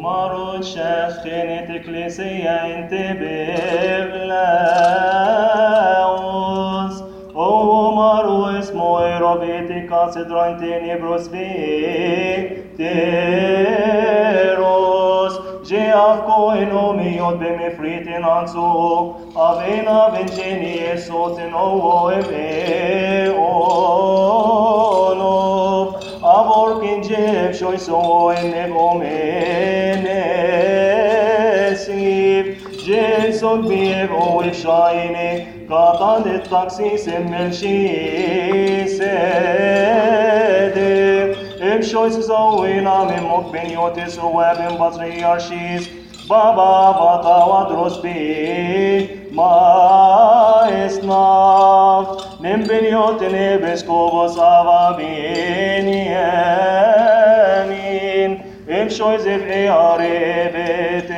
Marut shechinit ecclesia in Tiberius. O maru esmo eroviti cathedra in tenebros viteros. Je avko enomiot bemifritin ansu, avena vinceni esotin ovo emeono. Avor kinjev shoiso enev omenesiv. صبيب وشايني قاطن الطقسي سم الشي سيدي امشوي سزوينا من مقبن يوتس وابن بطري يرشيس بابا بطا ودرس بيه ما اسناف نم بنيوت نبس كوبوس أبا بنيامين امشوي زفعي عربتين